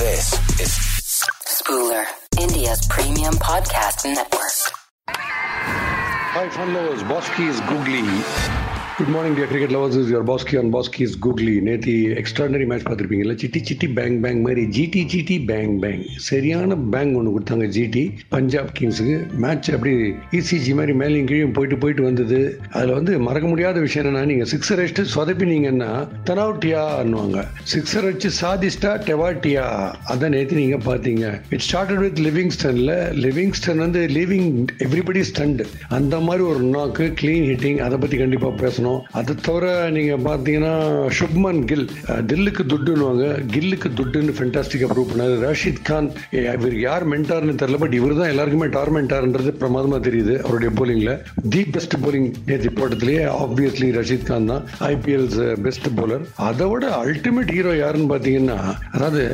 This is Spooler, India's premium podcast network. Hi, fun lovers. Bosky is googly. Good morning dear cricket lovers is your Bosky and Bosky is googly நேத்தி extraordinary match பார்த்துருப்பீங்கல்ல? Chitty chitty bang bang மாதிரி GT GT bang bang சரியான bang ஒன்று கொடுத்தாங்க GT Punjab கிங்ஸுக்கு match அப்படி ECG மாதிரி மேலேயும் கீழே போயிட்டு போயிட்டு வந்தது. அதில் வந்து மறக்க முடியாத விஷயம் என்னன்னா நீங்கள் சிக்ஸர் அடிச்சுட்டு சொதப்பினீங்கன்னா தனாவட்டியான்னுவாங்க சிக்ஸர் அடிச்சு சாதிஸ்டா டெவாட்டியா அதான் நேற்று நீங்கள் பார்த்தீங்க. இட் ஸ்டார்டட் வித் லிவிங்ஸ்டனில் லிவிங்ஸ்டன் வந்து லிவிங் எவ்ரிபடி ஸ்டண்ட் அந்த மாதிரி ஒரு நாக்கு க்ளீன் ஹிட்டிங் அதை பற்றி கண்டிப்பாக பேசணும். அதை தவிர நீங்கள் பார்த்தீங்கன்னா சுப்மன் கில் தில்லுக்கு துட்டுன்னுவாங்க. கில்லுக்கு துட்டுன்னு ஃபென்டாஸ்டிக்காக ப்ரூவ் பண்ணாரு. ரஷீத் கான் இவர் யார் மென்டார்னு தெரியல பட் இவர் தான் எல்லாருக்குமே டார்மென்டார்ன்றது பிரமாதமாக தெரியுது அவருடைய போலிங்கில் தி பெஸ்ட் போலிங் நேற்று போட்டதுலேயே ஆப்வியஸ்லி ரஷித் கான் தான் ஐபிஎல்ஸ் பெஸ்ட் போலர் அதை விட அல்டிமேட் ஹீரோ யாருன்னு பார்த்தீங்கன்னா அதாவது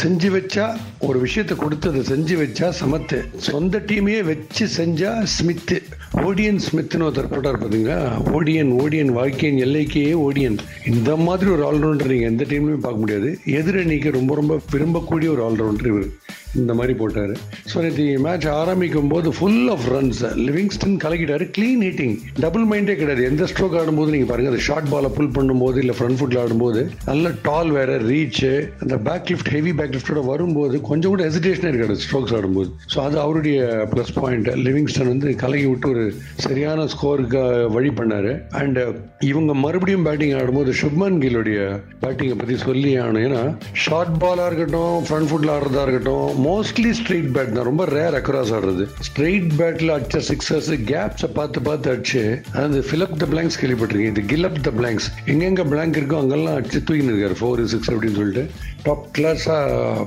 செஞ்சு வச்சா ஒரு விஷயத்தை கொடுத்து அதை செஞ்சு வச்சா சமத்து. சொந்த டீமையே வச்சு செஞ்சா ஸ்மித்து ஓடியன் ஸ்மித்னு ஒருத்தர் போட்டார் பார்த்தீங்களா ஓடியன் ஓடியன் வாழ்க்கையின் எல்லைக்கே ஓடியன். இந்த மாதிரி ஒரு ஆல்ரவுண்டர் நீங்கள் எந்த டீம்லையும் பார்க்க முடியாது. எதிரணிக்கு ரொம்ப ரொம்ப விரும்பக்கூடிய ஒரு ஆல்ரவுண்டர் இவர். இந்த மாதிரி போட்டார். ஸோ நேற்று மேட்ச் ஆரம்பிக்கும் போது ஃபுல் ஆஃப் ரன்ஸ் லிவிங்ஸ்டன் கலக்கிட்டாரு க்ளீன் ஹீட்டிங் டபுள் மைண்டே கிடையாது. எந்த ஸ்ட்ரோக் ஆடும்போது நீங்கள் பாருங்கள் அந்த ஷார்ட் பாலை புல் பண்ணும்போது இல்லை ஃப்ரண்ட் ஃபுட்டில் ஆடும்போது நல்ல டால் வேற ரீச் அந்த பேக் லிஃப்ட் ஹெவி பேக் லிஃப்டோட வரும்போது கொஞ்சம் கூட ஹெசிடேஷனே இருக்காது ஸ்ட்ரோக்ஸ் ஆடும்போது. ஸோ அது அவருடைய ப்ளஸ் பாயிண்ட் லிவிங்ஸ்டன் வந்து கலக்கி விட்டு ஒரு சரியான ஸ்கோருக்கு வழி பண்ணார். அண்ட் இவங்க மறுபடியும் பேட்டிங் ஆடும்போது சுப்மன் கில்லுடைய பேட்டிங்கை பற்றி சொல்லி ஆகணும் ஏன்னா ஷார்ட் பாலாக இருக்கட்டும் ஃப்ரண்ட் ஃபுட்டில் ஆடுறதா இருக்கட்டும் மோஸ்ட்லி ஸ்ட்ரெயிட் பேட் தான். ரொம்ப ரேர் அக்ராஸ் ஆடுறது. ஸ்ட்ரெயிட் பேட்டில் அடிச்ச சிக்ஸர்ஸ் கேப்ஸை பார்த்து பார்த்து அடிச்சு அந்த ஃபிலப் த பிளாங்க்ஸ் கேள்விப்பட்டிருக்கீங்க. இது கில் அப் த பிளாங்க்ஸ் எங்கெங்க பிளாங்க் இருக்கோ அங்கெல்லாம் அடிச்சு தூக்கின்னு இருக்காரு. ஃபோர் சிக்ஸ் அப்படின்னு சொல்லிட்டு. டாப் கிளாஸாக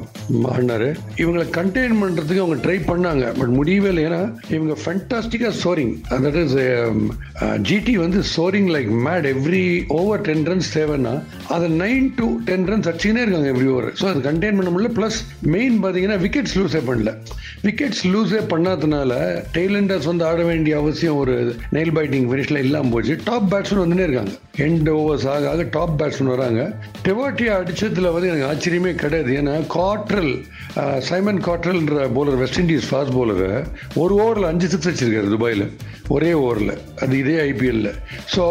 ஆடினாரு. இவங்களை கண்டெயின் பண்ணுறதுக்கு அவங்க ட்ரை பண்ணாங்க. பட் முடியவே இல்லை. ஏன்னா இவங்க ஃபென்டாஸ்டிக்காக சோரிங் தட் இஸ் ஜிடி வந்து scoring like mad every over ten runs தேவைன்னா அதை நைன் டு டென் ரன்ஸ் அடிச்சுனே இருக்காங்க எவ்ரி ஓவர் ஸோ அது கண்டெயின் பண்ண முடியல. ப்ளஸ் மெயின் பார்த்தீங்கன்னா விக்கெட்ஸ் லூஸே பண்ணல. விக்கெட்ஸ் லூஸே பண்ணாதனால டெய்லண்டர்ஸ் வந்து ஆட வேண்டிய அவசியம் ஒரு நெயில் பைட்டிங் ஃபினிஷில் இல்லாமல் போச்சு. டாப் பேட்ஸ்மேன் வந்துனே இருக்காங்க. எண்ட் ஓவர்ஸ் ஆக ஆக டாப் பேட்ஸ்மேன் வராங்க. டெவாட்டியா அடித்ததில் வந்து எனக்கு ஆச்சரியமே கிடையாது. ஏன்னா Cottrell Simon காட்ரல்ன்ற bowler West Indies fast bowler ஒரு ஓவரில் அஞ்சு சிக்ஸ் வச்சிருக்காரு துபாயில். ஒரே ஓவரில் அது இதே ஐபிஎல்ல ஸோ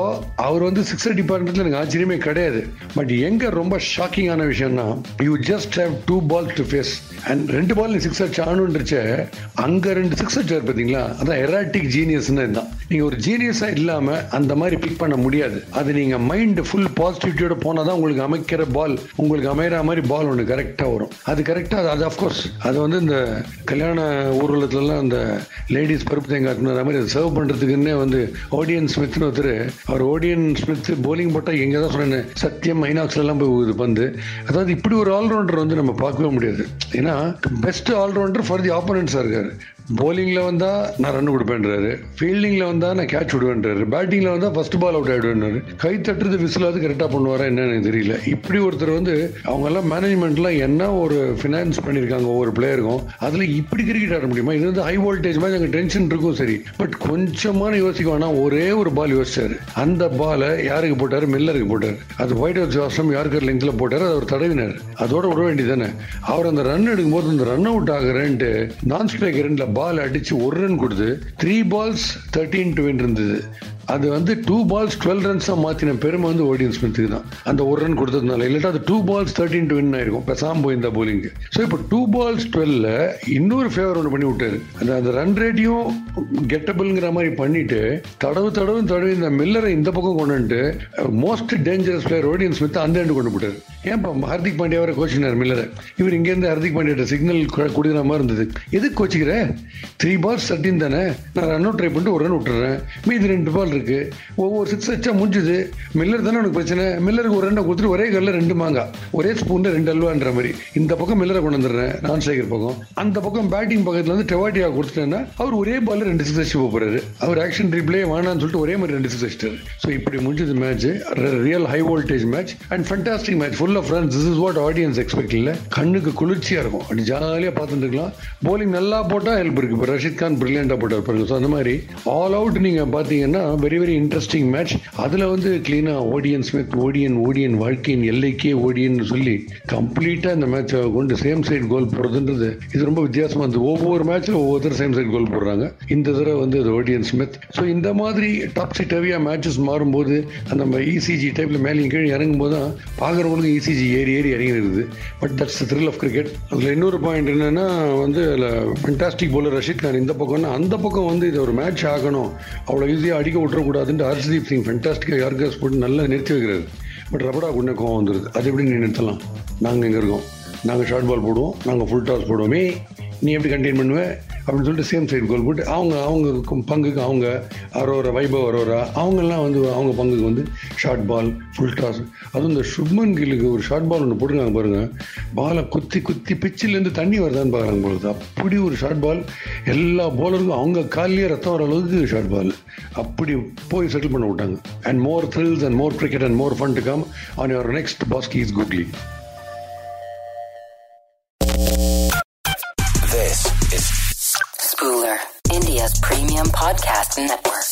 அவர் வந்து சிக்ஸர் டிபார்ட்மெண்ட்டில் எனக்கு ஆச்சரியமே கிடையாது. பட் எங்கே ரொம்ப ஷாக்கிங்கான விஷயம்னா you just have two balls to face and ரெண்டு பால் நீ சிக்ஸ் அடிச்சு ஆனுன்றச்ச அங்கே ரெண்டு சிக்ஸ் அடிச்சார் பார்த்தீங்களா அதான் எராட்டிக் ஜீனியஸ்னு இருந்தான் நீங்கள் ஒரு ஜீனியஸாக இல்லாமல் அந்த மாதிரி பிக் பண்ண முடியாது. அது நீங்கள் மைண்டு ஃபுல் பாசிட்டிவிட்டியோட போனால் தான் உங்களுக்கு அமைக்கிற பால் உங்களுக்கு அமைகிற மாதிரி பால் ஒன்று கரெக்டாக வரும். அது கரெக்டாக அது அஃப்கோர்ஸ் அது வந்து இந்த கல்யாண ஊர்வலத்துலலாம் அந்த லேடிஸ் பருப்பு தேங்காய் மாதிரி அதை சர்வ் பண்ணுறதுக்குன்னே வந்து ஓடியன் ஸ்மித்னு ஒருத்தர் அவர் ஓடியன் ஸ்மித் போலிங் போட்டால் எங்கே தான் சொன்னேன் சத்தியம் மைனாக்ஸ்லாம் போய் இது பந்து. அதாவது இப்படி ஒரு ஆல்ரவுண்டர் வந்து நம்ம பார்க்கவே முடியாது. ஏன்னா பெஸ்ட் ஆல்ரவுண்டர் ஃபார் தி ஆப்போனன்ஸாக இருக்கார். போலிங்கில் வந்தால் நான் ரன் கொடுப்பேன்றாரு. ஃபீல்டிங்கில் வந்தால் நான் கேட்ச் விடுவேன்றாரு. பேட்டிங்கில் வந்தால் ஃபர்ஸ்ட் பால் அவுட் ஆகிடுவேன்றாரு கை தட்டுறது விசிலாவது கரெக்டாக பண்ணுவாரா என்னன்னு தெரியல. இப்படி ஒருத்தர் வந்து அவங்கெல்லாம் மேனேஜ்மெண்ட்லாம் என்ன ஒரு ஃபினான்ஸ் பண்ணியிருக்காங்க ஒவ்வொரு பிளேயருக்கும் அதில் இப்படி கிரிக்கெட் ஆட முடியுமா? இது வந்து ஹை வோல்டேஜ் மாதிரி அங்கே டென்ஷன் இருக்கும் சரி. பட் கொஞ்சமான யோசிக்க வேணாம். ஒரே ஒரு பால் யோசிச்சாரு. அந்த பாலை யாருக்கு போட்டார்? மில்லருக்கு போட்டார். அது ஒயிட் ஹவுஸ் ஜாஸ்டம் யாருக்கு லெங்க்ல போட்டார். அது அவர் தடவினார். அதோட விட வேண்டியதானே அவர் அந்த ரன் எடுக்கும்போது அந்த ரன் அவுட் ஆகிறேன்ட்டு நான் ஸ்ட்ரைக் ரெண்டில் பால் அடிச்சு ஒரு ரன் கொடுத்து three balls thirteen to win இருந்தது. அது வந்து டூ பால்ஸ் டுவெல் ரன்ஸாக மாற்றின பெருமை வந்து ஓடியன் ஸ்மித்துக்கு தான். அந்த ஒரு ரன் கொடுத்ததுனால. இல்லாட்டா அது two balls thirteen to win ஆயிருக்கும். பெசாம போயிருந்தா போலிங்கு ஸோ இப்போ டூ பால்ஸ் டுவெல்ல இன்னொரு ஃபேவர் ஒன்று பண்ணி விட்டாரு. அந்த அந்த ரன் ரேட்டையும் கெட்டபிள்ங்கிற மாதிரி பண்ணிட்டு தடவு தடவு தடவு இந்த மில்லரை இந்த பக்கம் கொண்டு வந்துட்டு most dangerous player Odean Smith அந்த எண்டு கொண்டு போட்டார். ஏன்ப்பா ஹர்திக் பாண்டியா வர கோச்சினார் மில்லரை இவர் இங்கேருந்து ஹர்திக் பாண்டியா சிக்னல் கொடுக்குற மாதிரி இருந்தது. எதுக்கு கோச்சிக்கிற? த்ரீ பால்ஸ் தேர்ட்டின் தானே. நான் ரன் அவுட் ட்ரை பண்ணிட்டு ஒரு ரன் விட்டுறேன். மீதி ரெண்டு பால் இருக்கு. ஒவ்வொரு சிக்ஸ் வச்சா முடிஞ்சுது. மில்லர் தானே உனக்கு பிரச்சனை? மில்லருக்கு ஒரு ரெண்டை கொடுத்துட்டு ஒரே கல்லில் ரெண்டு மாங்கா ஒரே ஸ்பூன்ல ரெண்டு அல்வான்ற மாதிரி. இந்த பக்கம் மில்லரை கொண்டு வந்துடுறேன் நான் சேகர் பக்கம். அந்த பக்கம் பேட்டிங் பக்கத்தில் வந்து டெவாட்டியா கொடுத்துட்டேன்னா அவர் ஒரே பால் ரெண்டு சிக்ஸ் வச்சு போறாரு. அவர் ஆக்ஷன் ரீப்ளே வேணாம்னு சொல்லிட்டு ஒரே மாதிரி ரெண்டு சிக்ஸ் வச்சுட்டாரு ஸோ இப்படி முடிஞ்சது match real high voltage match and fantastic match full of runs this is what audience expect இல்லை. கண்ணுக்கு குளிர்ச்சியா இருக்கும். அப்படி ஜாலியாக பார்த்துட்டு இருக்கலாம் போலிங் நல்லா போட்டால் ஹெல்ப் இருக்கு. இப்போ ரஷித் கான் பிரில்லியண்டா போட்டார் பாருங்க. ஸோ அந்த மாதிரி ஆல் அவுட் நீங்க பார்த்தீங்கன்னா வெரி வெரி இன்ட்ரெஸ்டிங் மேட்ச் அதில் வந்து கிளீனாக ஓடியன் ஸ்மித் ஓடியன் ஓடியன் வாழ்க்கையின் எல்லைக்கே ஓடியன்னு சொல்லி கம்ப்ளீட்டாக இந்த மேட்சை கொண்டு சேம் சைட் கோல் போடுறதுன்றது இது ரொம்ப வித்தியாசமாக இருந்தது. ஒவ்வொரு மேட்ச்ல ஒவ்வொருத்தர் சேம் சைட் கோல் போடுறாங்க. இந்த தடவை வந்து அது ஓடியன் ஸ்மித் ஸோ இந்த மாதிரி டாப் சிட்டவியாக மேட்சஸ் மாறும்போது அந்த நம்ம இசிஜி டைப்பில் மேலே கீழே இறங்கும் போது தான் பார்க்குறவங்களுக்கு இசிஜி ஏறி ஏறி இறங்கிடுது but that's thrill of cricket அதில் இன்னொரு பாயிண்ட் என்னென்னா வந்து அதில் ஃபென்டாஸ்டிக் போலர் ரஷித் கான் இந்த பக்கம்னா அந்த பக்கம் வந்து இது ஒரு மேட்ச் ஆகணும். அவ்வளோ ஈஸியாக அடிக்க விட்டு போட்டுறக்கூடாதுன்னு ஹர்ஷ்தீப் சிங் ஃபென்டாஸ்டிக்காக யார்கஸ் போட்டு நல்லா நிறுத்தி வைக்கிறாரு. பட் ரபடா உடனே கோவம் வந்துருது. அது எப்படி நீ நிறுத்தலாம்? நாங்கள் இங்கே இருக்கோம். நாங்கள் ஷார்ட் பால் போடுவோம். நாங்கள் ஃபுல் டாஸ் போடுவோமே. நீ எப்படி கண்டெயின் பண்ணுவ? அப்படின்னு சொல்லிட்டு சேம் சைடு கோல் போட்டு அவங்க அவங்க பங்குக்கு அவங்க அரோரா வைபவ் அரோரா அவங்கெல்லாம் வந்து அவங்க பங்குக்கு வந்து ஷார்ட் பால் ஃபுல் டாஸ் அதுவும் இந்த சுப்மன் கில்லுக்கு ஒரு ஷார்ட் பால் ஒன்று போட்டுருக்காங்க பாருங்கள் பாலை குத்தி குத்தி பிச்சிலேருந்து தண்ணி வருதான்னு பார்க்குறாங்க பொழுது அப்படி ஒரு ஷார்ட் பால் எல்லா போலருக்கும் அவங்க காலிலேயே ரத்தம் வர அளவுக்கு ஷார்ட் பால் அப்படி போய் செட்டில் பண்ண விட்டாங்க. And more thrills and more cricket and more fun to come on your next Bosky is googly podcast network.